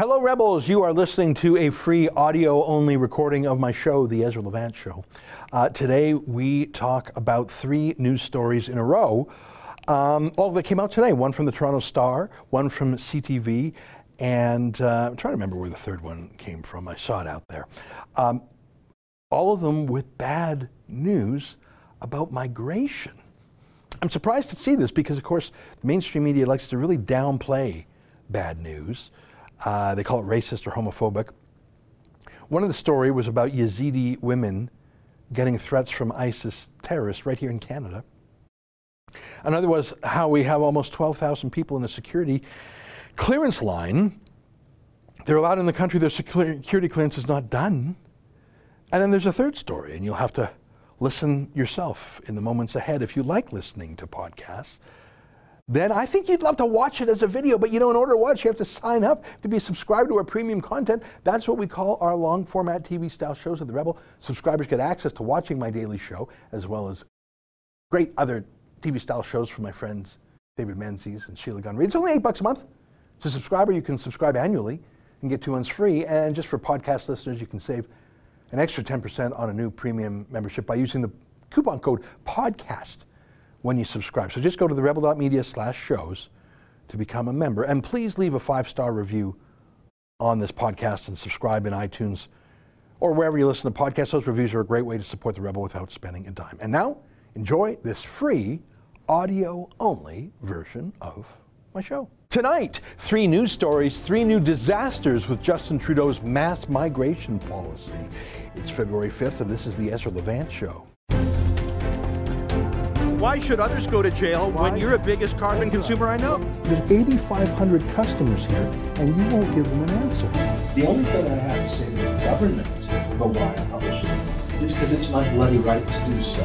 Hello, Rebels. You are listening to a free audio only recording of my show, The Ezra Levant Show. Uh, today, we talk about three news stories in a row, um, all that came out today one from the Toronto Star, one from CTV, and uh, I'm trying to remember where the third one came from. I saw it out there. Um, all of them with bad news about migration. I'm surprised to see this because, of course, the mainstream media likes to really downplay bad news. Uh, they call it racist or homophobic. One of the story was about Yazidi women getting threats from ISIS terrorists right here in Canada. Another was how we have almost 12,000 people in the security clearance line. They're allowed in the country, their security clearance is not done. And then there's a third story, and you'll have to listen yourself in the moments ahead if you like listening to podcasts. Then I think you'd love to watch it as a video, but you know, in order to watch, you have to sign up to be subscribed to our premium content. That's what we call our long format TV style shows at The Rebel. Subscribers get access to watching my daily show, as well as great other TV style shows from my friends David Menzies and Sheila Gunn. It's only eight bucks a month. To a subscriber, you can subscribe annually and get two months free. And just for podcast listeners, you can save an extra 10% on a new premium membership by using the coupon code PODCAST when you subscribe. So just go to the rebel.media slash shows to become a member. And please leave a five star review on this podcast and subscribe in iTunes or wherever you listen to podcasts. Those reviews are a great way to support the Rebel without spending a dime. And now, enjoy this free audio only version of my show. Tonight, three news stories, three new disasters with Justin Trudeau's mass migration policy. It's February 5th, and this is the Ezra Levant Show. Why should others go to jail Why? when you're the biggest carbon consumer I know? There's 8,500 customers here, and you won't give them an answer. The only thing I have to say to the government about why I publish it is because it's my bloody right to do so.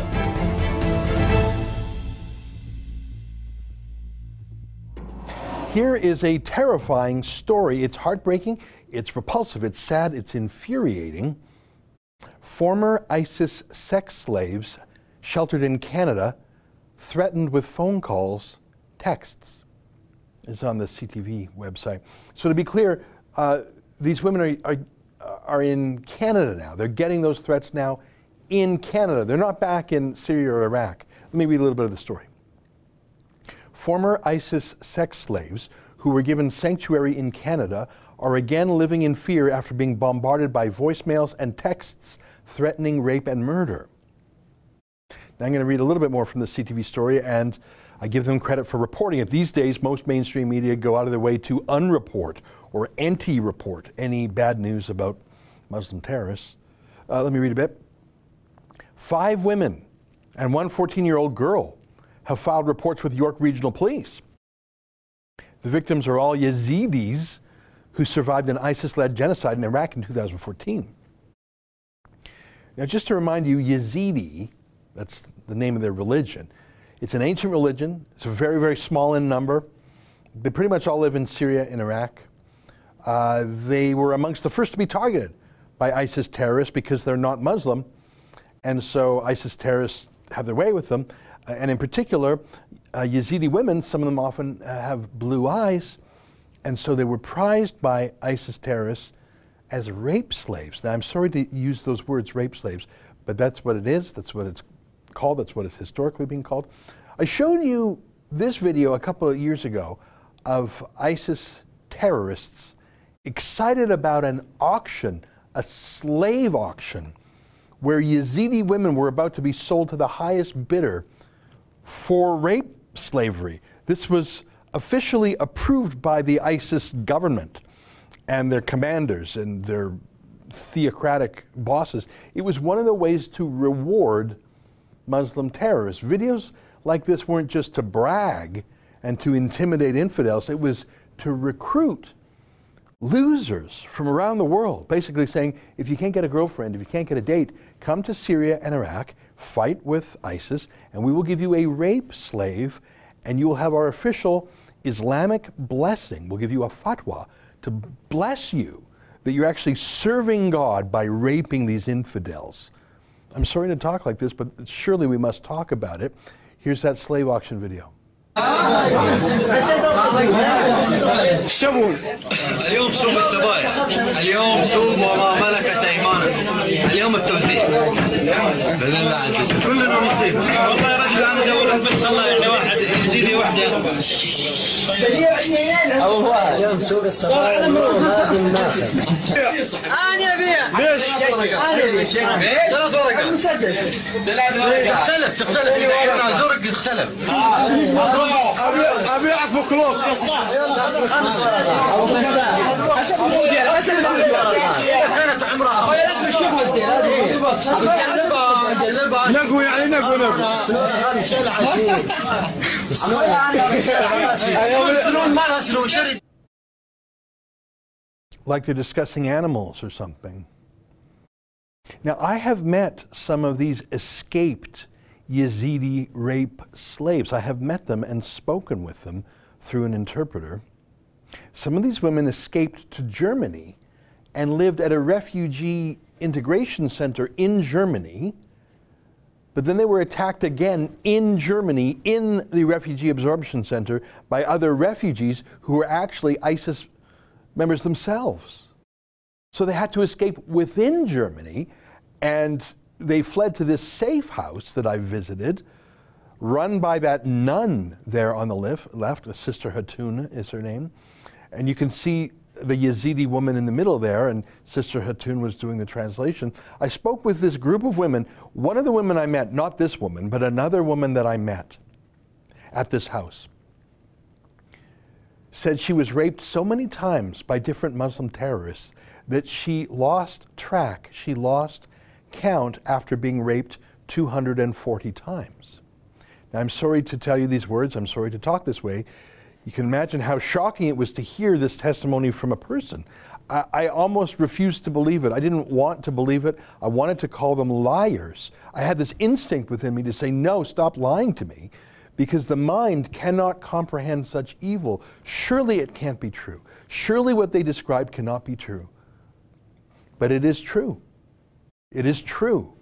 Here is a terrifying story. It's heartbreaking, it's repulsive, it's sad, it's infuriating. Former ISIS sex slaves sheltered in Canada threatened with phone calls, texts. Is on the CTV website. So to be clear, uh, these women are, are, are in Canada now. They're getting those threats now in Canada. They're not back in Syria or Iraq. Let me read a little bit of the story former ISIS sex slaves who were given sanctuary in Canada are again living in fear after being bombarded by voicemails and texts threatening rape and murder. Now, I'm going to read a little bit more from the CTV story, and I give them credit for reporting it. These days, most mainstream media go out of their way to unreport or anti report any bad news about Muslim terrorists. Uh, let me read a bit. Five women and one 14 year old girl have filed reports with York Regional Police. The victims are all Yazidis who survived an ISIS led genocide in Iraq in 2014. Now, just to remind you, Yazidi, that's the name of their religion, it's an ancient religion, it's very, very small in number. They pretty much all live in Syria and Iraq. Uh, they were amongst the first to be targeted by ISIS terrorists because they're not Muslim. And so ISIS terrorists have their way with them. Uh, and in particular, uh, Yazidi women, some of them often uh, have blue eyes, and so they were prized by ISIS terrorists as rape slaves. Now, I'm sorry to use those words, rape slaves, but that's what it is. That's what it's called. That's what it's historically being called. I showed you this video a couple of years ago of ISIS terrorists excited about an auction, a slave auction, where Yazidi women were about to be sold to the highest bidder for rape slavery. This was officially approved by the ISIS government and their commanders and their theocratic bosses. It was one of the ways to reward Muslim terrorists. Videos like this weren't just to brag and to intimidate infidels, it was to recruit losers from around the world, basically saying if you can't get a girlfriend, if you can't get a date, come to Syria and Iraq, fight with ISIS, and we will give you a rape slave, and you will have our official Islamic blessing. We'll give you a fatwa to bless you that you're actually serving God by raping these infidels. I'm sorry to talk like this, but surely we must talk about it. Here's that slave auction video. اليوم سوق السبائح اليوم سوق وما ملكت ايمانكم اليوم التوزيع باذن الله عز وجل كلنا نصيب والله يا رجل انا ادور لك ان شاء الله يعني واحد تحديدي واحدة أو هو اليوم سوق الصفار لازم ناخذ أنا ابيع ليش؟ أنا ابيع ثلاث ورقات مسدس تختلف تختلف زرق اختلف ابيعك بكلوب خمس ورقات حسب كانت عمرها لازم نشوفها نقوي يعني نقوي نقوي like they're discussing animals or something. Now, I have met some of these escaped Yazidi rape slaves. I have met them and spoken with them through an interpreter. Some of these women escaped to Germany and lived at a refugee integration center in Germany but then they were attacked again in Germany, in the refugee absorption center, by other refugees who were actually ISIS members themselves. So they had to escape within Germany, and they fled to this safe house that I visited, run by that nun there on the left, left Sister Hatune is her name. And you can see the Yazidi woman in the middle there, and Sister Hatune was doing the translation. I spoke with this group of women. One of the women I met, not this woman, but another woman that I met at this house, said she was raped so many times by different Muslim terrorists that she lost track, she lost count after being raped 240 times. Now, I'm sorry to tell you these words, I'm sorry to talk this way. You can imagine how shocking it was to hear this testimony from a person. I, I almost refused to believe it. I didn't want to believe it. I wanted to call them liars. I had this instinct within me to say, no, stop lying to me because the mind cannot comprehend such evil. Surely it can't be true. Surely what they described cannot be true. But it is true. It is true.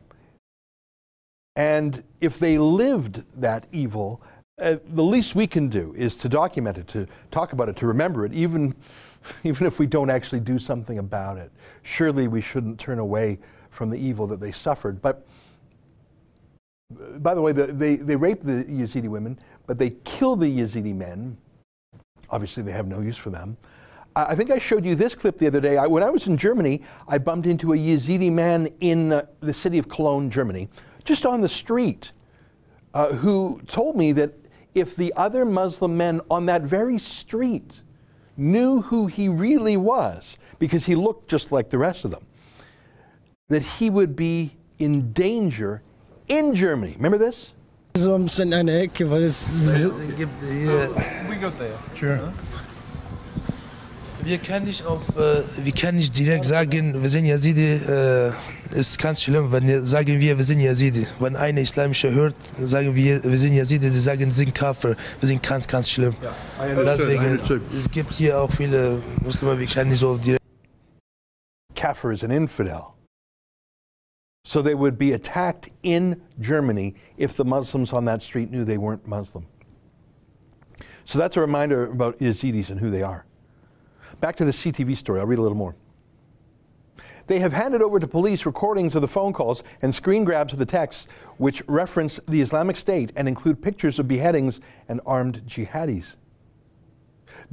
And if they lived that evil, uh, the least we can do is to document it, to talk about it, to remember it, even, even if we don't actually do something about it. Surely we shouldn't turn away from the evil that they suffered. But by the way, the, they, they rape the Yazidi women, but they kill the Yazidi men. Obviously, they have no use for them. I I think I showed you this clip the other day. I, when I was in Germany, I bumped into a Yazidi man in uh, the city of Cologne, Germany, just on the street, uh, who told me that if the other Muslim men on that very street knew who he really was, because he looked just like the rest of them, that he would be in danger in Germany. Remember this? So ein bisschen an der Ecke, weil es. Wir können nicht auf, äh, wir können nicht direkt sagen, wir sind Yazidi, äh, ist ganz schlimm, wenn wir sagen wir, wir sind Yazidi. Wenn eine islamische hört, sagen wir, wir sind Yazidi, die sagen, sie sind Kafir. Wir sind ganz, ganz schlimm. Ja, Deswegen, es gibt hier auch viele Muslime, wir können nicht so direkt Kafir is an infidel. So they would be attacked in Germany if the Muslims on that street knew they weren't Muslim. So that's a reminder about Yazidis and who they are. Back to the CTV story, I'll read a little more. They have handed over to police recordings of the phone calls and screen grabs of the texts which reference the Islamic State and include pictures of beheadings and armed jihadis.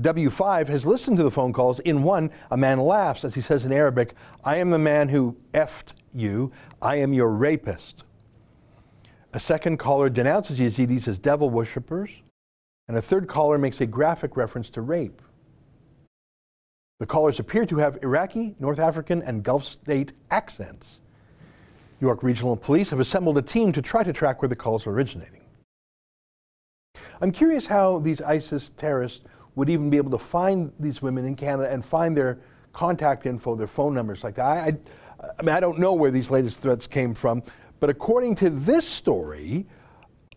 W5 has listened to the phone calls. In one, a man laughs as he says in Arabic, I am the man who effed you, I am your rapist. A second caller denounces Yazidis as devil worshippers, and a third caller makes a graphic reference to rape. The callers appear to have Iraqi, North African, and Gulf state accents. York Regional Police have assembled a team to try to track where the calls are originating. I'm curious how these ISIS terrorists would even be able to find these women in Canada and find their contact info, their phone numbers like that. I, I, I mean, I don't know where these latest threats came from, but according to this story,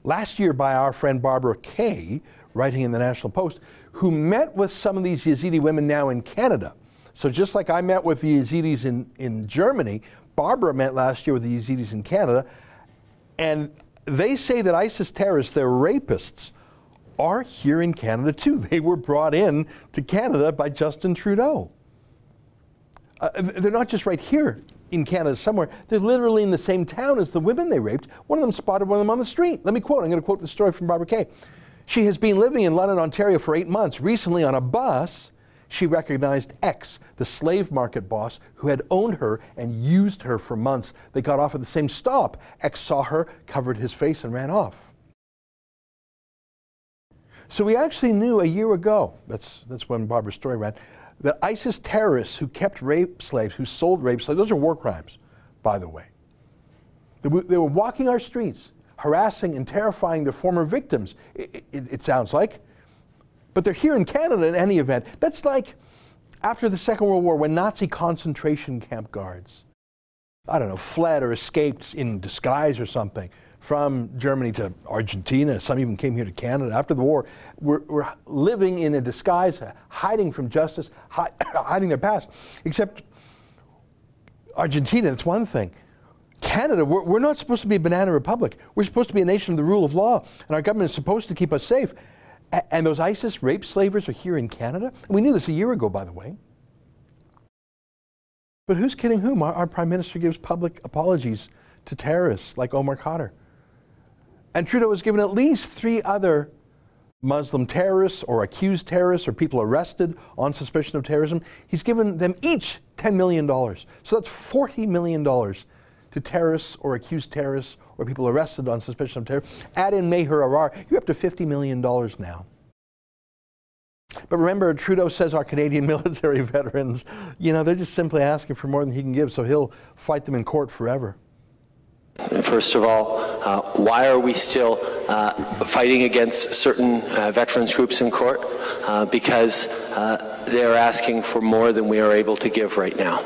last year by our friend Barbara Kay, writing in the National Post, who met with some of these Yazidi women now in Canada. So just like I met with the Yazidis in, in Germany, Barbara met last year with the Yazidis in Canada, and they say that ISIS terrorists, they're rapists, are here in Canada too. They were brought in to Canada by Justin Trudeau. Uh, they're not just right here in Canada somewhere, they're literally in the same town as the women they raped. One of them spotted one of them on the street. Let me quote, I'm going to quote the story from Barbara Kay. She has been living in London, Ontario for eight months. Recently, on a bus, she recognized X, the slave market boss who had owned her and used her for months. They got off at the same stop. X saw her, covered his face, and ran off. So we actually knew a year ago, that's, that's when Barbara's story ran, that ISIS terrorists who kept rape slaves, who sold rape slaves, those are war crimes, by the way. They were walking our streets, harassing and terrifying their former victims, it, it, it sounds like. But they're here in Canada in any event. That's like after the Second World War when Nazi concentration camp guards, I don't know, fled or escaped in disguise or something from Germany to Argentina. Some even came here to Canada after the war. Were, were living in a disguise, hiding from justice, hiding their past. Except Argentina, it's one thing. Canada, we're, we're not supposed to be a banana republic. We're supposed to be a nation of the rule of law, and our government is supposed to keep us safe. A- and those ISIS rape slavers are here in Canada. We knew this a year ago, by the way. But who's kidding whom? Our, our Prime Minister gives public apologies to terrorists like Omar Khadr. And Trudeau has given at least three other Muslim terrorists or accused terrorists or people arrested on suspicion of terrorism. He's given them each $10 million. So that's $40 million to terrorists or accused terrorists or people arrested on suspicion of terror. Add in Maher Arar, you're up to $50 million now. But remember, Trudeau says our Canadian military veterans, you know, they're just simply asking for more than he can give, so he'll fight them in court forever. First of all, uh, why are we still uh, fighting against certain uh, veterans groups in court? Uh, because uh, they're asking for more than we are able to give right now.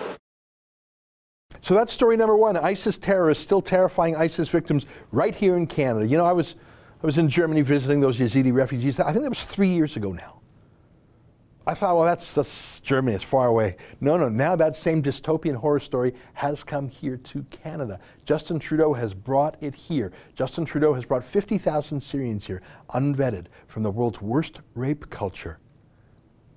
So that's story number one. ISIS terrorists still terrifying ISIS victims right here in Canada. You know, I was, I was in Germany visiting those Yazidi refugees. I think that was three years ago now. I thought, well, that's, that's Germany, it's far away. No, no, now that same dystopian horror story has come here to Canada. Justin Trudeau has brought it here. Justin Trudeau has brought 50,000 Syrians here, unvetted, from the world's worst rape culture.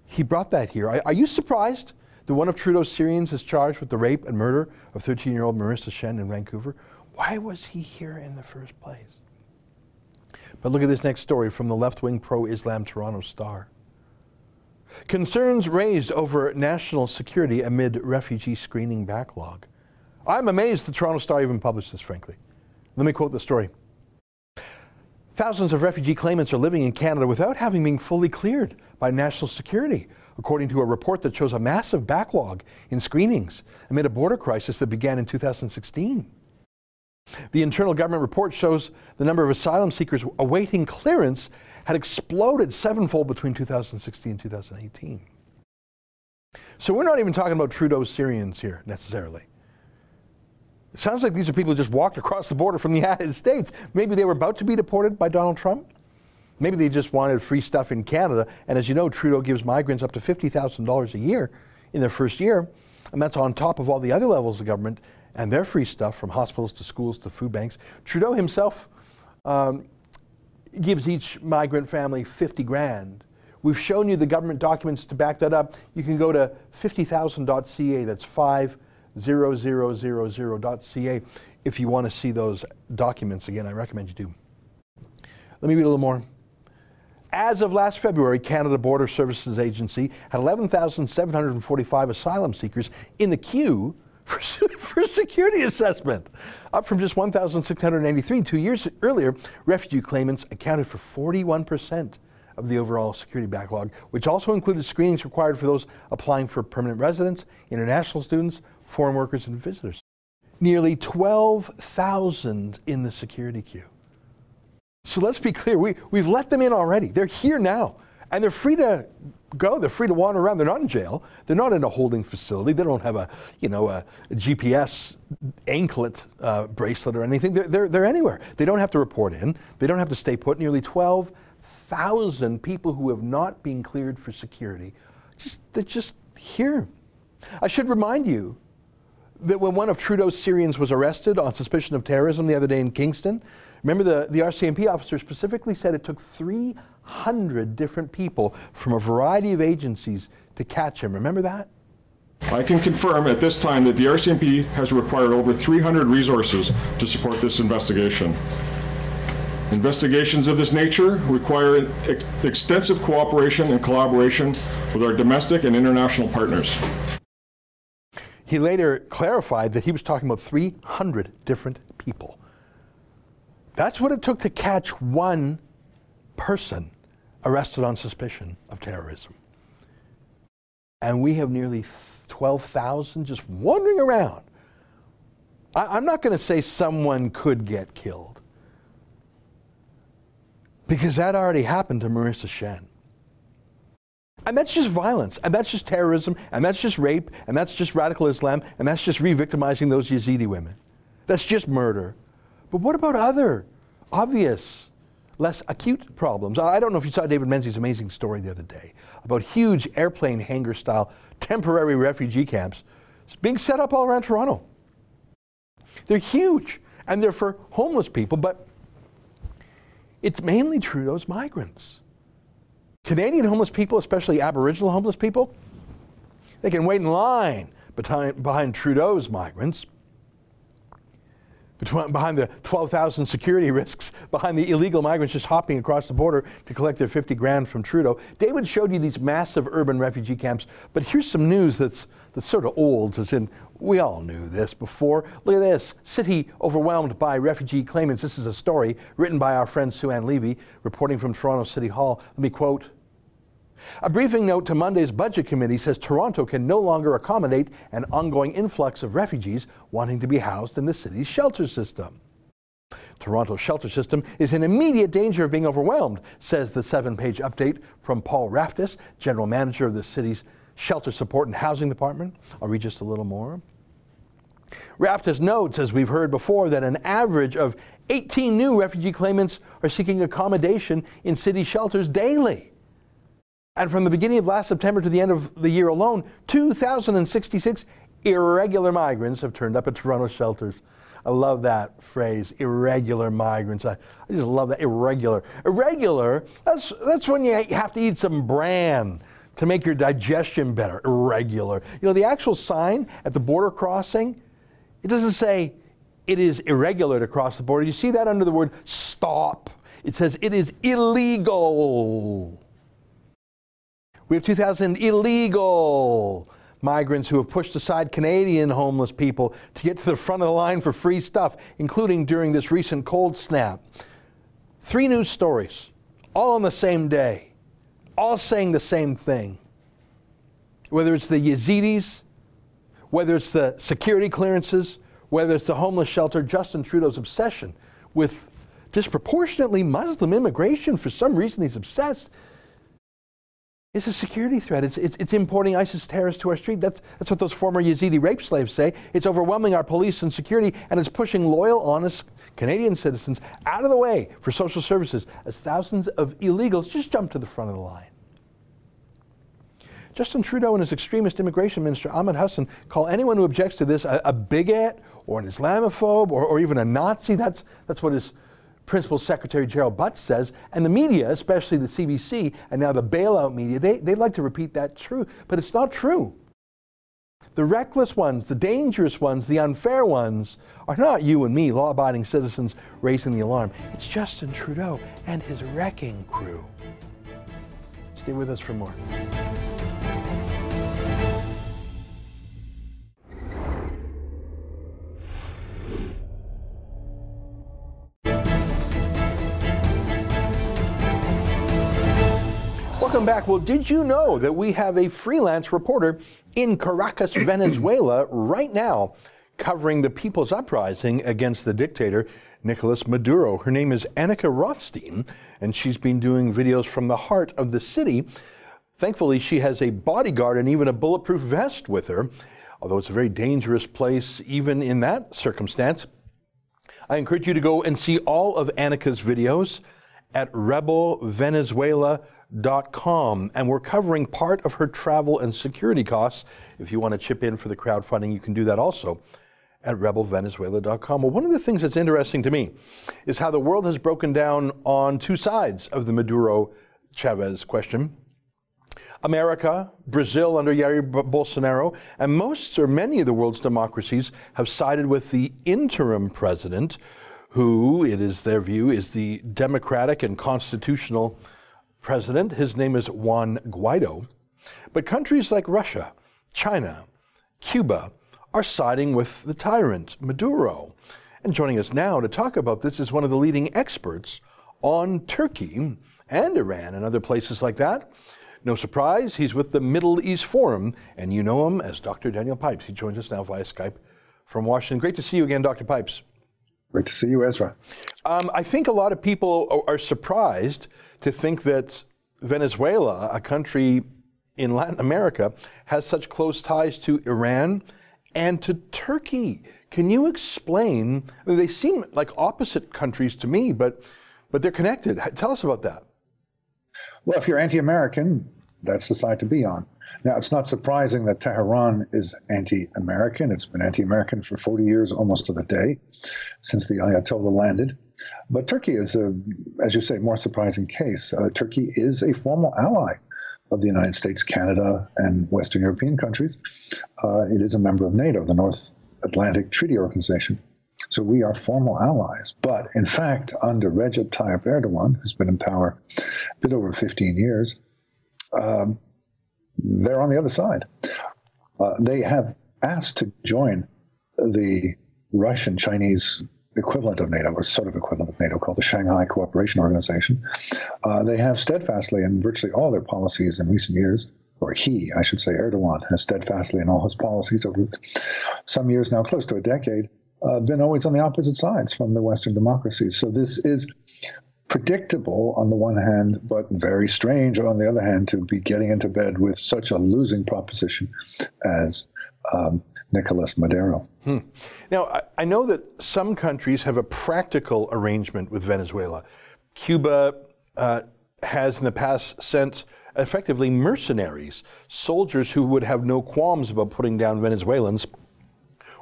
He brought that here. Are, are you surprised that one of Trudeau's Syrians is charged with the rape and murder of 13 year old Marissa Shen in Vancouver? Why was he here in the first place? But look at this next story from the left wing pro Islam Toronto Star. Concerns raised over national security amid refugee screening backlog. I'm amazed the Toronto Star even published this, frankly. Let me quote the story. Thousands of refugee claimants are living in Canada without having been fully cleared by national security, according to a report that shows a massive backlog in screenings amid a border crisis that began in 2016. The internal government report shows the number of asylum seekers awaiting clearance had exploded sevenfold between 2016 and 2018. So we're not even talking about Trudeau's Syrians here necessarily. It sounds like these are people who just walked across the border from the United States. Maybe they were about to be deported by Donald Trump. Maybe they just wanted free stuff in Canada. And as you know, Trudeau gives migrants up to $50,000 a year in their first year. And that's on top of all the other levels of government and their free stuff from hospitals to schools to food banks. Trudeau himself um, gives each migrant family 50 grand. We've shown you the government documents to back that up. You can go to 50,000.ca, that's 50000.ca, if you want to see those documents. Again, I recommend you do. Let me read a little more. As of last February, Canada Border Services Agency had 11,745 asylum seekers in the queue for, for security assessment, up from just 1,683 two years earlier. Refugee claimants accounted for 41% of the overall security backlog, which also included screenings required for those applying for permanent residence, international students, foreign workers, and visitors. Nearly 12,000 in the security queue. So let's be clear, we, we've let them in already. They're here now, and they're free to go. They're free to wander around. They're not in jail. They're not in a holding facility. They don't have a, you know, a, a GPS anklet uh, bracelet or anything. They're, they're, they're anywhere. They don't have to report in. They don't have to stay put. Nearly 12,000 people who have not been cleared for security, just, they're just here. I should remind you that when one of Trudeau's Syrians was arrested on suspicion of terrorism the other day in Kingston, remember the, the RCMP officer specifically said it took three hundred different people from a variety of agencies to catch him. Remember that? I can confirm at this time that the RCMP has required over 300 resources to support this investigation. Investigations of this nature require ex- extensive cooperation and collaboration with our domestic and international partners. He later clarified that he was talking about 300 different people. That's what it took to catch one person arrested on suspicion of terrorism. And we have nearly 12,000 just wandering around. I, am not going to say someone could get killed because that already happened to Marissa Shen. And that's just violence, and that's just terrorism, and that's just rape, and that's just radical Islam, and that's just re victimizing those Yazidi women. That's just murder. But what about other obvious, less acute problems? I don't know if you saw David Menzies' amazing story the other day about huge airplane hangar style temporary refugee camps being set up all around Toronto. They're huge, and they're for homeless people, but it's mainly Trudeau's migrants. Canadian homeless people, especially Aboriginal homeless people, they can wait in line behind, behind Trudeau's migrants, behind the 12,000 security risks, behind the illegal migrants just hopping across the border to collect their 50 grand from Trudeau. David showed you these massive urban refugee camps, but here's some news that's, that's sort of old, as in we all knew this before. Look at this. City overwhelmed by refugee claimants. This is a story written by our friend Sue Ann Levy, reporting from Toronto City Hall. Let me quote. A briefing note to Monday's Budget Committee says Toronto can no longer accommodate an ongoing influx of refugees wanting to be housed in the city's shelter system. Toronto's shelter system is in immediate danger of being overwhelmed, says the seven page update from Paul Raftis, general manager of the city's Shelter Support and Housing Department. I'll read just a little more. Raftis notes, as we've heard before, that an average of 18 new refugee claimants are seeking accommodation in city shelters daily. And from the beginning of last September to the end of the year alone, 2,066 irregular migrants have turned up at Toronto shelters. I love that phrase, irregular migrants. I, I just love that, irregular. Irregular, that's, that's when you have to eat some bran to make your digestion better. Irregular. You know, the actual sign at the border crossing, it doesn't say it is irregular to cross the border. You see that under the word stop. It says it is illegal. We have 2,000 illegal migrants who have pushed aside Canadian homeless people to get to the front of the line for free stuff, including during this recent cold snap. Three news stories, all on the same day all saying the same thing. Whether it's the Yazidis, whether it's the security clearances, whether it's the homeless shelter, Justin Trudeau's obsession with disproportionately Muslim immigration, for some reason he's obsessed, is a security threat. It's, it's, it's, importing ISIS terrorists to our street. That's, that's what those former Yazidi rape slaves say. It's overwhelming our police and security, and it's pushing loyal, honest Canadian citizens out of the way for social services as thousands of illegals just jump to the front of the line. Justin Trudeau and his extremist immigration minister, Ahmed Hussen, call anyone who objects to this a, a bigot or an Islamophobe or, or even a Nazi. That's, that's what his principal secretary Gerald Butts says. And the media, especially the CBC and now the bailout media, they, they like to repeat that true, but it's not true. The reckless ones, the dangerous ones, the unfair ones are not you and me, law abiding citizens, raising the alarm. It's Justin Trudeau and his wrecking crew. Stay with us for more. Welcome back. Well, did you know that we have a freelance reporter in Caracas, Venezuela, right now, covering the people's uprising against the dictator, Nicolas Maduro? Her name is Annika Rothstein, and she's been doing videos from the heart of the city. Thankfully, she has a bodyguard and even a bulletproof vest with her, although it's a very dangerous place, even in that circumstance. I encourage you to go and see all of Annika's videos at Rebel Venezuela and we're covering part of her travel and security costs. If you want to chip in for the crowdfunding, you can do that also at rebelvenezuela.com. Well, one of the things that's interesting to me is how the world has broken down on two sides of the Maduro Chavez question. America, Brazil under Jair Bolsonaro, and most or many of the world's democracies have sided with the interim president, who, it is their view, is the democratic and constitutional president. His name is Juan Guaido. But countries like Russia, China, Cuba are siding with the tyrant, Maduro. And joining us now to talk about this is one of the leading experts on Turkey and Iran and other places like that. No surprise, he's with the Middle East Forum, and you know him as Dr. Daniel Pipes. He joins us now via Skype from Washington. Great to see you again, Dr. Pipes. Great to see you, Ezra. Um, I think a lot of people are surprised to think that Venezuela, a country in Latin America, has such close ties to Iran and to Turkey. Can you explain? I mean, they seem like opposite countries to me, but but they're connected. Tell us about that. Well, if you're anti-American, that's the side to be on. Now, it's not surprising that Tehran is anti-American. It's been anti-American for 40 years, almost to the day, since the Ayatollah landed. But Turkey is, a, as you say, more surprising case. Uh, Turkey is a formal ally of the United States, Canada, and Western European countries. Uh, it is a member of NATO, the North Atlantic Treaty Organization. So we are formal allies. But in fact, under Recep Tayyip Erdogan, who's been in power a bit over 15 years, um, they're on the other side. Uh, they have asked to join the Russian Chinese equivalent of NATO, or sort of equivalent of NATO, called the Shanghai Cooperation Organization. Uh, they have steadfastly, in virtually all their policies in recent years, or he, I should say, Erdogan, has steadfastly in all his policies over some years now, close to a decade, uh, been always on the opposite sides from the Western democracies. So this is predictable on the one hand, but very strange on the other hand to be getting into bed with such a losing proposition as um, Nicolas Maduro. Hmm. Now, I, know that some countries have a practical arrangement with Venezuela. Cuba uh, has in the past sent effectively mercenaries, soldiers who would have no qualms about putting down Venezuelans,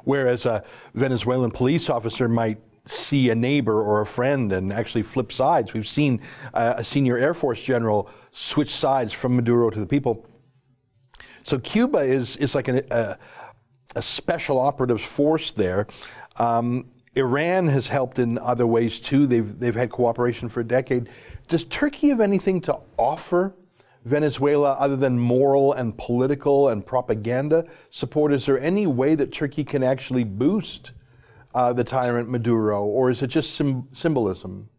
whereas a Venezuelan police officer might see a neighbor or a friend and actually flip sides. We've seen uh, a senior Air Force general switch sides from Maduro to the people. So Cuba is, is like an, uh, a special operatives force there. Um, Iran has helped in other ways too. They've, they've had cooperation for a decade. Does Turkey have anything to offer Venezuela other than moral and political and propaganda support? Is there any way that Turkey can actually boost uh, the tyrant Maduro, or is it just sim- symbolism?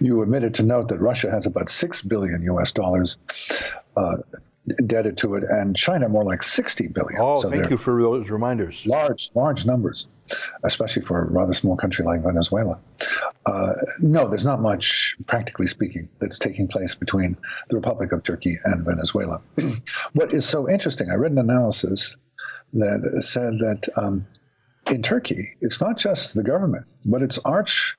You omitted to note that Russia has about 6 billion US dollars uh, indebted to it, and China more like 60 billion. Oh, so thank you for those reminders. Large, large numbers, especially for a rather small country like Venezuela. Uh, no, there's not much, practically speaking, that's taking place between the Republic of Turkey and Venezuela. what is so interesting, I read an analysis that said that um, in Turkey, it's not just the government, but it's arch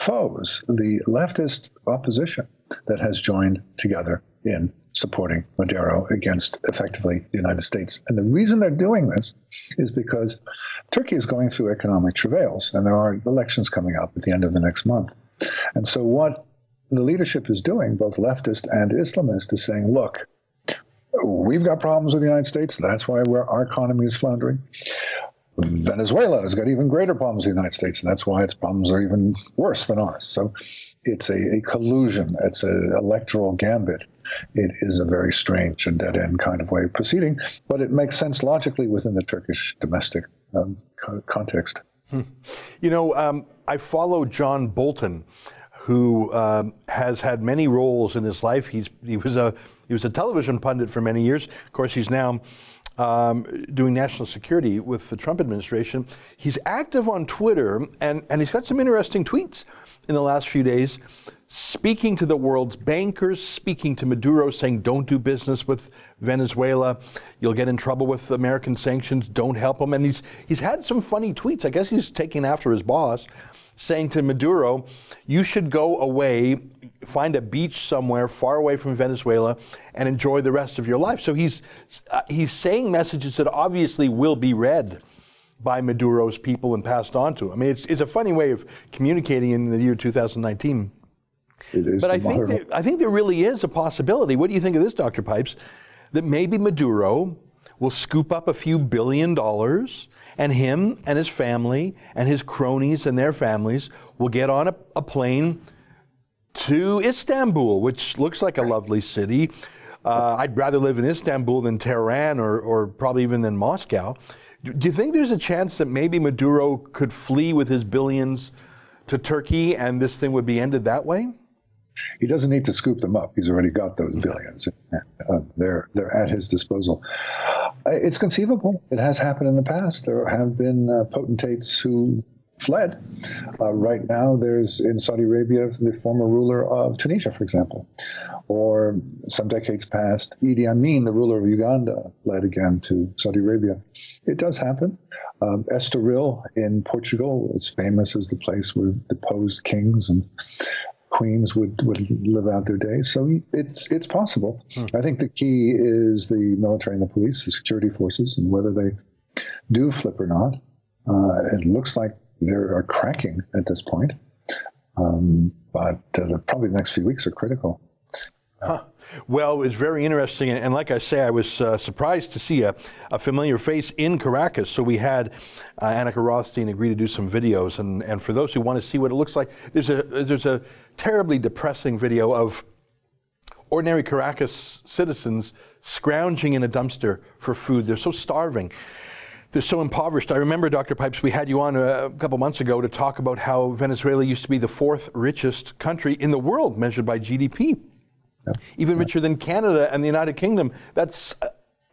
foes, the leftist opposition that has joined together in supporting Maduro against effectively the United States. And the reason they're doing this is because Turkey is going through economic travails, and there are elections coming up at the end of the next month. And so, what the leadership is doing, both leftist and Islamist, is saying, look, we've got problems with the United States. That's why our economy is floundering. Venezuela has got even greater problems with the United States, and that's why its problems are even worse than ours. So it's a, a collusion, it's an electoral gambit. It is a very strange and dead end kind of way of proceeding, but it makes sense logically within the Turkish domestic um, context. Hmm. You know, um, I follow John Bolton, who um, has had many roles in his life. He's, he, was a, he was a television pundit for many years. Of course, he's now um, doing national security with the Trump administration. He's active on Twitter, and, and he's got some interesting tweets in the last few days, speaking to the world's bankers, speaking to Maduro, saying, don't do business with Venezuela. You'll get in trouble with American sanctions. Don't help him. And he's, he's had some funny tweets. I guess he's taking after his boss saying to Maduro, you should go away, find a beach somewhere far away from Venezuela, and enjoy the rest of your life. So he's, uh, he's saying messages that obviously will be read by Maduro's people and passed on to him. I mean, it's, it's a funny way of communicating in the year 2019. It is but I think, there, I think there really is a possibility. What do you think of this, Dr. Pipes? that maybe Maduro will scoop up a few billion dollars and him and his family and his cronies and their families will get on a, a plane to Istanbul, which looks like a lovely city. Uh, I'd rather live in Istanbul than Tehran or, or probably even than Moscow. Do, you think there's a chance that maybe Maduro could flee with his billions to Turkey and this thing would be ended that way? He doesn't need to scoop them up. He's already got those billions. Uh, they're they're at his disposal. It's conceivable. It has happened in the past. There have been uh, potentates who fled. Uh, right now, there's in Saudi Arabia the former ruler of Tunisia, for example, or some decades past, Idi Amin, the ruler of Uganda, fled again to Saudi Arabia. It does happen. Um, Estoril in Portugal is famous as the place where deposed kings and queens would, would live out their days. So it's it's possible. Hmm. I think the key is the military and the police, the security forces, and whether they do flip or not. Uh, it looks like they are cracking at this point, um, but uh, the, probably the next few weeks are critical. Huh. Well, it's very interesting. And, like I say, I was uh, surprised to see a, a, familiar face in Caracas. So we had uh, Annika Rothstein agree to do some videos. And, and for those who want to see what it looks like, there's a, there's a terribly depressing video of ordinary Caracas citizens scrounging in a dumpster for food. They're so starving. They're so impoverished. I remember, Dr. Pipes, we had you on uh, a, couple months ago to talk about how Venezuela used to be the fourth richest country in the world measured by GDP. Yeah. Even richer than Canada and the United Kingdom. That's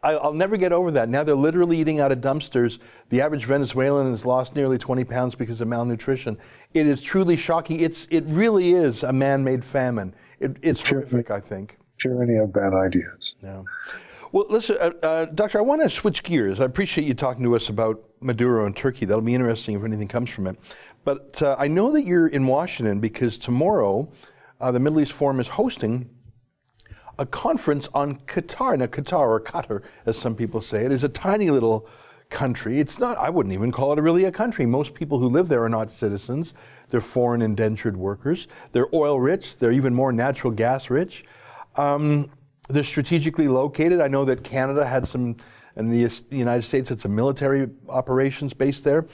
I'll never get over that. Now they're literally eating out of dumpsters. The average Venezuelan has lost nearly 20 pounds because of malnutrition. It is truly shocking. It's it really is a man-made famine. It, it's horrific, I think. Tyranny of bad ideas. Yeah. Well, listen, uh, uh, Doctor, I want to switch gears. I appreciate you talking to us about Maduro and Turkey. That'll be interesting if anything comes from it. But uh, I know that you're in Washington because tomorrow uh, the Middle East Forum is hosting a conference on Qatar. Now, Qatar, or Qatar, as some people say it, is a tiny little country. It's not, I wouldn't even call it really a country. Most people who live there are not citizens. They're foreign indentured workers. They're oil rich. They're even more natural gas rich. Um, they're strategically located. I know that Canada had some, and the, United States had some military operations based there.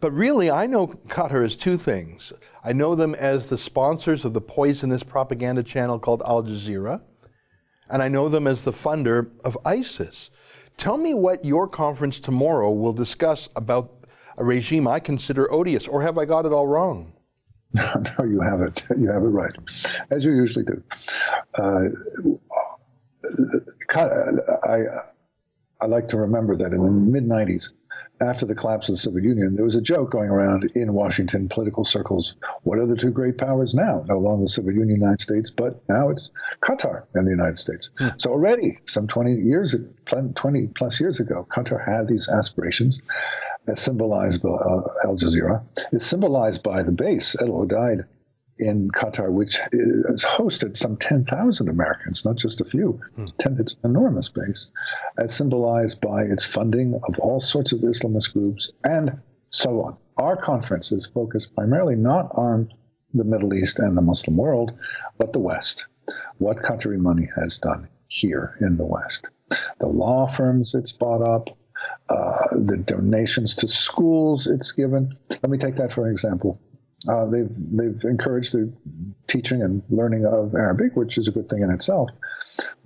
But really, I know Qatar as two things. I know them as the sponsors of the poisonous propaganda channel called Al Jazeera and I know them as the funder of ISIS. Tell me what your conference tomorrow will discuss about a regime I consider odious, or have I got it all wrong? no, you have it. You have it right, as you usually do. Uh, I, I like to remember that in the mid 90s, after the collapse of the Soviet Union, there was a joke going around in Washington political circles. What are the two great powers now? No longer the Soviet Union, United States, but now it's Qatar and the United States. Hmm. So already, some 20 years, 20 plus years ago, Qatar had these aspirations as symbolized by uh, Al Jazeera. It's symbolized by the base, El Udeid, in Qatar, which has hosted some 10,000 Americans, not just a few. Hmm. Ten, it's an enormous base, as symbolized by its funding of all sorts of Islamist groups and so on. Our conference is focused primarily not on the Middle East and the Muslim world, but the West. What country money has done here in the West. The law firms it's bought up, uh, the donations to schools it's given. Let me take that for an example. Uh, they've they've encouraged the teaching and learning of Arabic, which is a good thing in itself.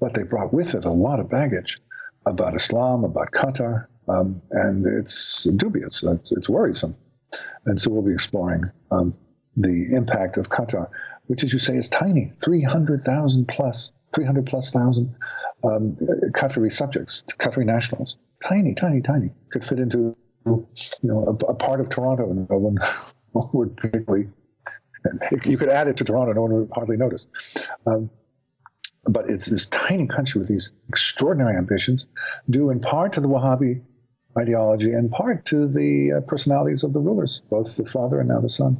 But they brought with it a lot of baggage about Islam, about Qatar, um, and it's dubious. It's, it's, worrisome. And so we'll be exploring um, the impact of Qatar, which, as you say, is tiny 300,000 plus, 300 plus thousand um, Qatari subjects, Qatari nationals. Tiny, tiny, tiny. Could fit into you know a, a part of Toronto, and no one would particularly. You could add it to Toronto, and no one would hardly notice. Um, but it's this tiny country with these extraordinary ambitions, due in part to the Wahhabi ideology and part to the uh, personalities of the rulers, both the father and now the son.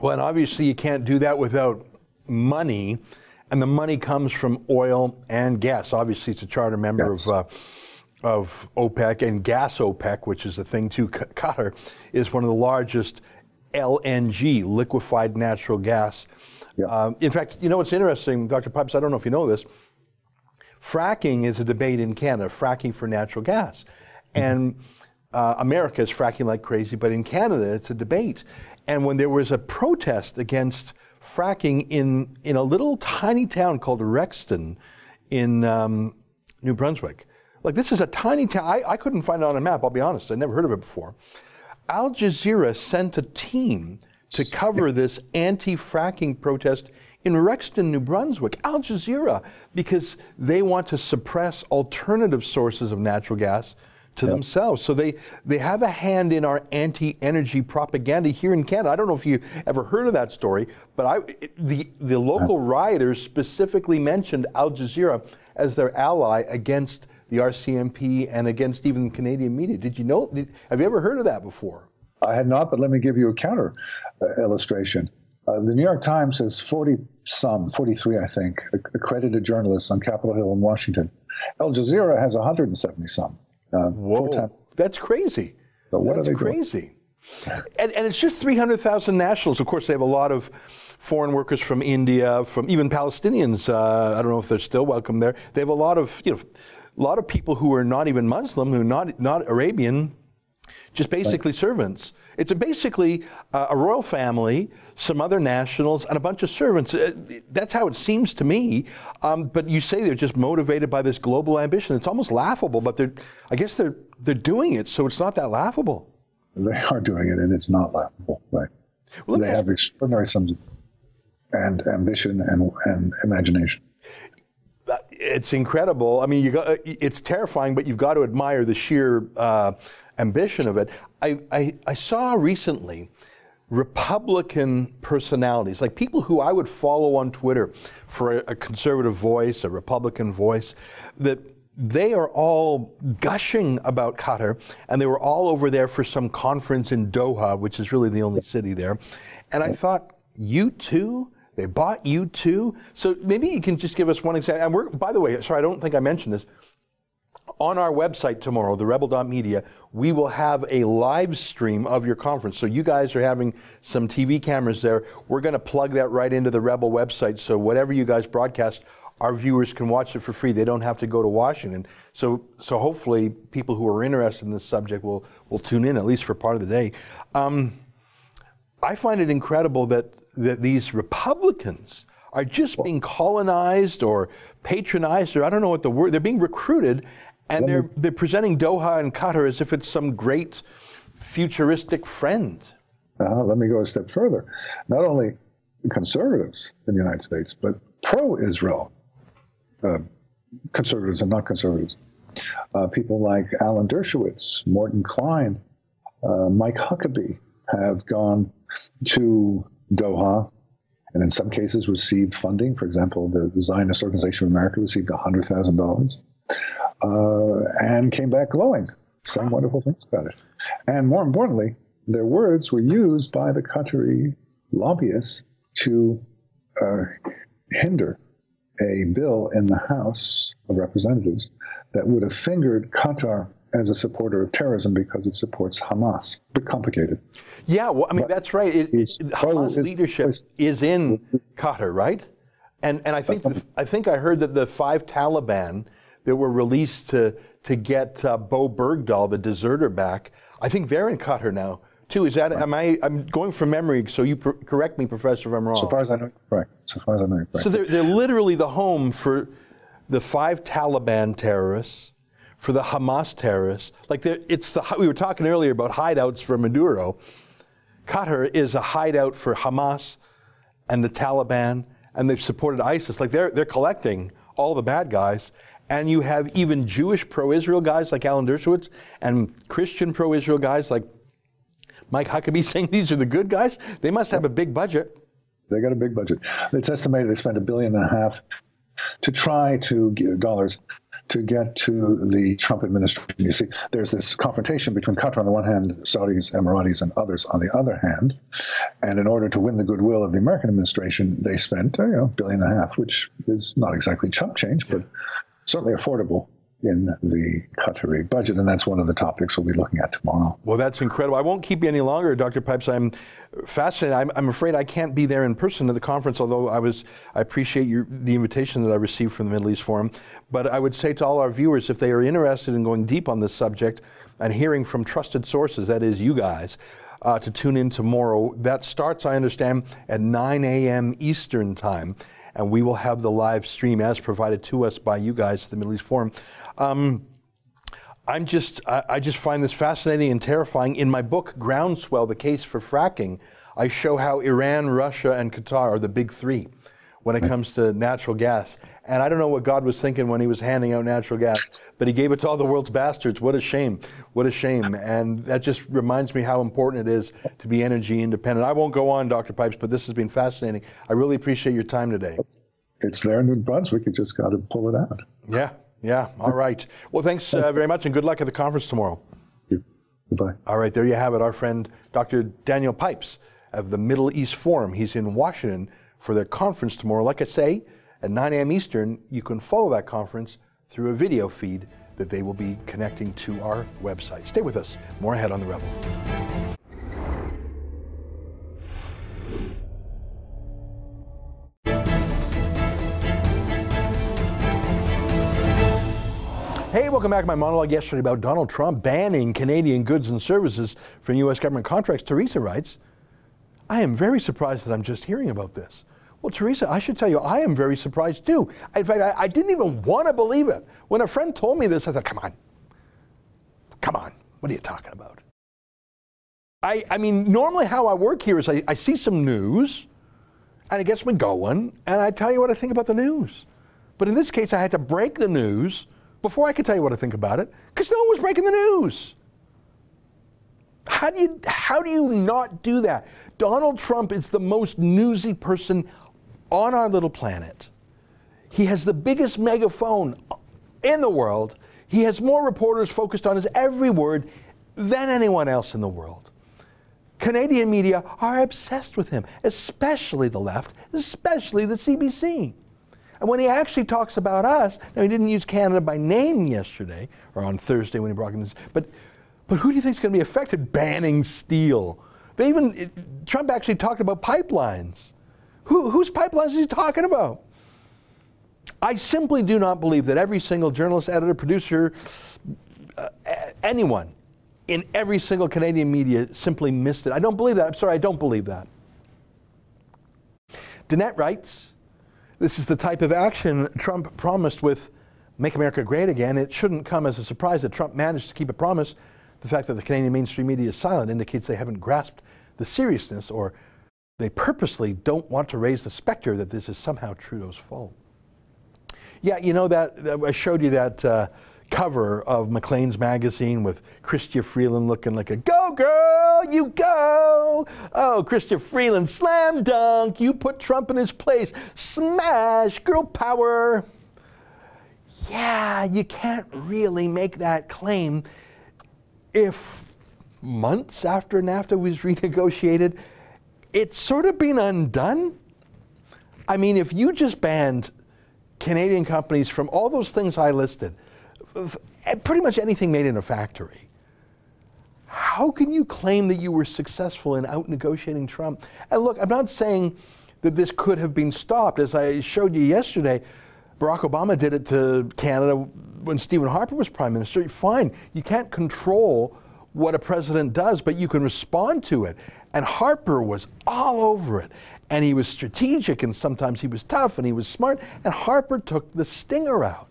Well, and obviously you can't do that without money, and the money comes from oil and gas. Obviously, it's a charter member yes. of. Uh, of OPEC and gas OPEC, which is a thing too. Qatar is one of the largest LNG, liquefied natural gas. Yeah. Um, in fact, you know what's interesting, Dr. Pipes, I don't know if you know this. fracking is a debate in Canada, fracking for natural gas. And uh, America is fracking like crazy, but in Canada, it's a debate. And when there was a protest against fracking in, in a little tiny town called Rexton in um, New Brunswick, like this is a tiny town. I, I couldn't find it on a map, I'll be honest. I never heard of it before. Al Jazeera sent a team to cover this anti fracking protest in Rexton, New Brunswick. Al Jazeera, because they want to suppress alternative sources of natural gas to yep. themselves. So they, they have a hand in our anti energy propaganda here in Canada. I don't know if you ever heard of that story, but I, the, the local rioters specifically mentioned Al Jazeera as their ally against the RCMP and against even Canadian media. Did you know? Did, have you ever heard of that before? I had not, but let me give you a counter uh, illustration. Uh, the New York Times has 40 some, 43, I think, accredited journalists on Capitol Hill in Washington. Al Jazeera has 170 some. Uh, Whoa, that's crazy. So what that's are they crazy. And, and, it's just 300,000 nationals. Of course, they have a lot of foreign workers from India, from even Palestinians. Uh, I don't know if they're still welcome there. They have a lot of, you know, a lot of people who are not even Muslim, who are not not Arabian, just basically right. servants. It's a basically uh, a royal family, some other nationals, and a bunch of servants. Uh, that's how it seems to me. Um, but you say they're just motivated by this global ambition. It's almost laughable, but they're, I guess they're, they're doing it, so it's not that laughable. They are doing it, and it's not laughable, right? Well, they have extraordinary sums and ambition and, and imagination it's incredible. I mean, got, it's terrifying, but you've got to admire the sheer uh, ambition of it. I, I, I saw recently Republican personalities, like people who I would follow on Twitter for a, a conservative voice, a Republican voice, that they are all gushing about Qatar, and they were all over there for some conference in Doha, which is really the only city there. And I thought, you too? They bought you too? So maybe you can just give us one example. And we're, by the way, sorry, I don't think I mentioned this on our website tomorrow, the rebel.media, we will have a live stream of your conference. So you guys are having some TV cameras there. We're going to plug that right into the Rebel website. So whatever you guys broadcast, our viewers can watch it for free. They don't have to go to Washington. So, so hopefully people who are interested in this subject will, will tune in at least for part of the day. Um, I find it incredible that, that these Republicans are just being colonized or patronized, or I don't know what the word, they're being recruited and they're, they're presenting Doha and Qatar as if it's some great futuristic friend. Uh, let me go a step further. Not only conservatives in the United States, but pro Israel uh, conservatives and not conservatives. Uh, people like Alan Dershowitz, Morton Klein, uh, Mike Huckabee have gone to Doha and in some cases received funding. For example, the Zionist Organization of America received $100,000 uh, and came back glowing, saying wonderful things about it. And more importantly, their words were used by the Qatari lobbyists to uh, hinder a bill in the House of Representatives that would have fingered Qatar as a supporter of terrorism because it supports Hamas. A bit complicated. Yeah, well, I mean, but that's right. It, Hamas leadership is in Qatar, right? And, and I, think the, I think I heard that the five Taliban that were released to, to get uh, Bowe Bergdahl, the deserter, back. I think they're in Qatar now too. Is that right. am I? I'm going from memory, so you pr- correct me, Professor, if I'm wrong. So far as I know, right. So far as I know, right. So they're, they're literally the home for the five Taliban terrorists, for the Hamas terrorists. Like it's the we were talking earlier about hideouts for Maduro. Qatar is a hideout for Hamas and the Taliban, and they've supported ISIS. Like they're they're collecting all the bad guys and you have even Jewish pro-Israel guys like Alan Dershowitz and Christian pro-Israel guys like Mike Huckabee saying these are the good guys. They must have a big budget. They got a big budget. It's estimated they spent a billion and a half to try to dollars to get to the Trump administration. You see, there's this confrontation between Qatar on the one hand, Saudis, Emiratis, and others on the other hand. And in order to win the goodwill of the American administration, they spent, you know, a billion and a half, which is not exactly chump change, but certainly affordable in the Qatari budget. And that's one of the topics we'll be looking at tomorrow. Well, that's incredible. I won't keep you any longer, Dr. Pipes. I'm fascinated. I'm, I'm afraid I can't be there in person at the conference, although I was I appreciate your, the invitation that I received from the Middle East Forum. But I would say to all our viewers, if they are interested in going deep on this subject and hearing from trusted sources, that is you guys, uh, to tune in tomorrow. That starts, I understand, at 9 a.m. Eastern Time and we will have the live stream as provided to us by you guys at the Middle East Forum. Um, I'm just, I, I, just find this fascinating and terrifying. In my book, Groundswell, The Case for Fracking, I show how Iran, Russia, and Qatar are the big three when it comes to natural gas. And I don't know what God was thinking when he was handing out natural gas, but he gave it to all the world's bastards. What a shame. What a shame. And that just reminds me how important it is to be energy independent. I won't go on, Dr. Pipes, but this has been fascinating. I really appreciate your time today. It's there in New Brunswick. You just got to pull it out. Yeah, yeah. All right. Well, thanks uh, very much and good luck at the conference tomorrow. Goodbye. All right, there you have it. Our friend Dr. Daniel Pipes of the Middle East Forum. He's in Washington for their conference tomorrow. Like I say, at 9 a.m. Eastern, you can follow that conference through a video feed that they will be connecting to our website. Stay with us. More ahead on The Rebel. Hey, welcome back to my monologue yesterday about Donald Trump banning Canadian goods and services from U.S. government contracts. Teresa writes, I am very surprised that I'm just hearing about this. Well, Teresa, I should tell you, I am very surprised too. In fact, I, I didn't even want to believe it. When a friend told me this, I thought, come on. Come on. What are you talking about? I, I mean, normally how I work here is I, I see some news and it gets me going, and I tell you what I think about the news. But in this case, I had to break the news before I could tell you what I think about it because no one was breaking the news. How do you how do you not do that? Donald Trump is the most newsy person on our little planet. He has the biggest megaphone in the world. He has more reporters focused on his every word than anyone else in the world. Canadian media are obsessed with him, especially the left, especially the CBC. And when he actually talks about us, now he didn't use Canada by name yesterday or on Thursday when he brought in this, but but who do you think is going to be affected? Banning steel. They even it, Trump actually talked about pipelines. Who, whose pipelines is he talking about? I simply do not believe that every single journalist, editor, producer, uh, anyone in every single Canadian media simply missed it. I don't believe that. I'm sorry, I don't believe that. Danette writes, this is the type of action Trump promised with Make America Great Again. It shouldn't come as a surprise that Trump managed to keep a promise. The fact that the Canadian mainstream media is silent indicates they haven't grasped the seriousness or they purposely don't want to raise the specter that this is somehow Trudeau's fault. Yeah, you know that, that I showed you that uh, cover of Maclean's magazine with Chrystia Freeland looking like a go girl, you go. Oh, Chrystia Freeland, slam dunk, you put Trump in his place, smash, girl power. Yeah, you can't really make that claim if months after NAFTA was renegotiated, it's sort of been undone. I mean, if you just banned Canadian companies from all those things I listed, pretty much anything made in a factory, how can you claim that you were successful in out negotiating Trump? And look, I'm not saying that this could have been stopped. As I showed you yesterday, Barack Obama did it to Canada when Stephen Harper was prime minister. Fine, you can't control what a president does, but you can respond to it. And Harper was all over it. And he was strategic, and sometimes he was tough, and he was smart. And Harper took the stinger out.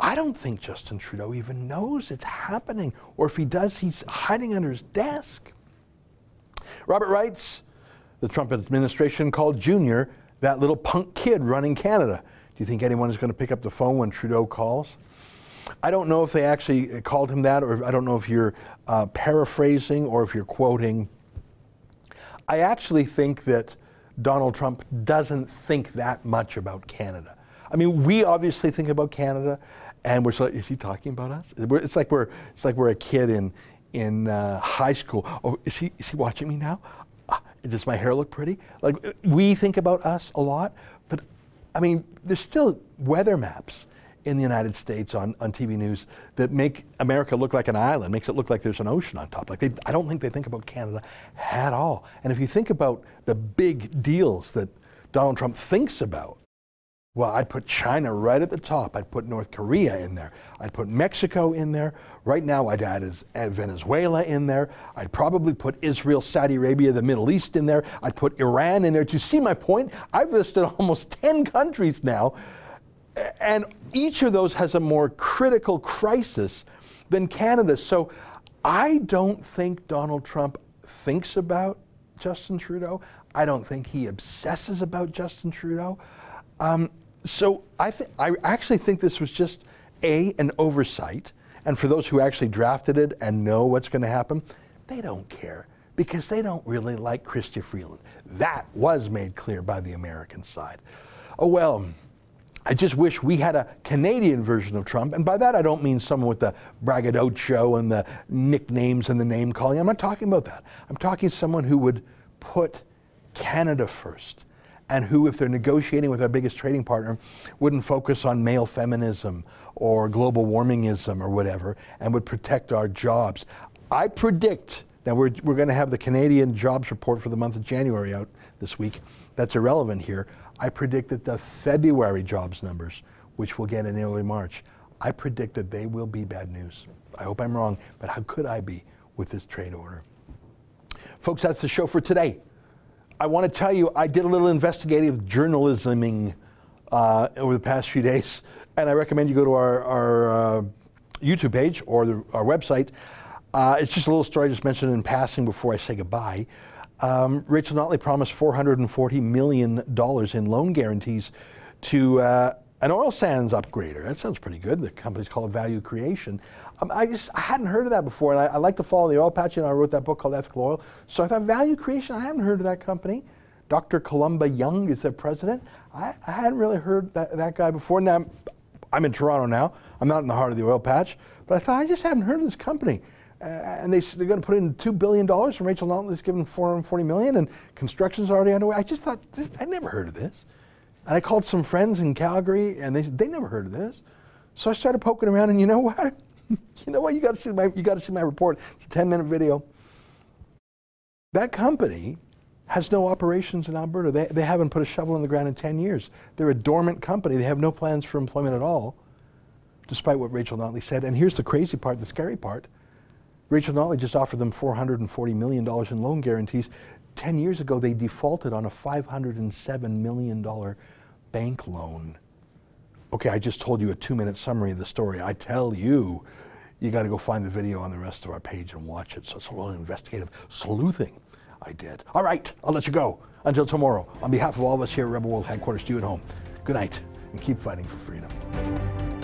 I don't think Justin Trudeau even knows it's happening, or if he does, he's hiding under his desk. Robert writes the Trump administration called Junior that little punk kid running Canada. Do you think anyone is going to pick up the phone when Trudeau calls? I don't know if they actually called him that, or I don't know if you're uh, paraphrasing or if you're quoting. I actually think that Donald Trump doesn't think that much about Canada. I mean, we obviously think about Canada, and we're like, is he talking about us? It's like we're it's like we're a kid in in uh, high school. Oh, is he is he watching me now? Uh, does my hair look pretty? Like we think about us a lot, but I mean, there's still weather maps in the United States on, on TV news that make America look like an island, makes it look like there's an ocean on top. Like they, I don't think they think about Canada at all. And if you think about the big deals that Donald Trump thinks about, well, I'd put China right at the top. I'd put North Korea in there. I'd put Mexico in there. Right now, I'd add Venezuela in there. I'd probably put Israel, Saudi Arabia, the Middle East in there. I'd put Iran in there. Do you see my point? I've listed almost 10 countries now, and each of those has a more critical crisis than Canada. So I don't think Donald Trump thinks about Justin Trudeau. I don't think he obsesses about Justin Trudeau. Um, so I, th- I actually think this was just a an oversight, and for those who actually drafted it and know what's going to happen, they don't care because they don't really like Chrystia Freeland. That was made clear by the American side. Oh well. I just wish we had a Canadian version of Trump. And by that, I don't mean someone with the braggadocio and the nicknames and the name calling. I'm not talking about that. I'm talking someone who would put Canada first and who, if they're negotiating with our biggest trading partner, wouldn't focus on male feminism or global warmingism or whatever, and would protect our jobs. I predict, now we're, we're going to have the Canadian jobs report for the month of January out this week. That's irrelevant here. I predict that the February jobs numbers, which we'll get in early March, I predict that they will be bad news. I hope I'm wrong, but how could I be with this trade order? Folks, that's the show for today. I want to tell you, I did a little investigative journalisming uh, over the past few days, and I recommend you go to our, our uh, YouTube page or the, our website. Uh, it's just a little story I just mentioned in passing before I say goodbye. Um, Rachel Notley promised $440 million in loan guarantees to uh, an oil sands upgrader. That sounds pretty good. The company's called Value Creation. Um, I just I hadn't heard of that before, and I, I, like to follow the oil patch. And I wrote that book called Ethical Oil. So I thought Value Creation. I hadn't heard of that company. Dr. Columba Yeung is their president. I, I hadn't really heard that, that guy before. Now I'm, I'm, in Toronto now. I'm not in the heart of the oil patch, but I thought I just haven't heard of this company. Uh, and they, they're going to put in two billion dollars, and Rachel Notley's given 440 million, and construction's already underway. I just thought I never heard of this. And I called some friends in Calgary, and they said they never heard of this. So I started poking around, and you know what? you know what? You got to see my you got to see my report. It's a 10 minute video. That company has no operations in Alberta. They, they haven't put a shovel in the ground in 10 years. They're a dormant company. They have no plans for employment at all, despite what Rachel Notley said. And here's the crazy part, the scary part. Rachel Notley just offered them $440 million in loan guarantees. 10 years ago, they defaulted on a $507 million bank loan. Okay, I just told you a two minute summary of the story. I tell you, you got to go find the video on the rest of our page and watch it. So it's a little investigative sleuthing I did. All right, I'll let you go. Until tomorrow, on behalf of all of us here at Rebel World Headquarters, do you at home, good night and keep fighting for freedom.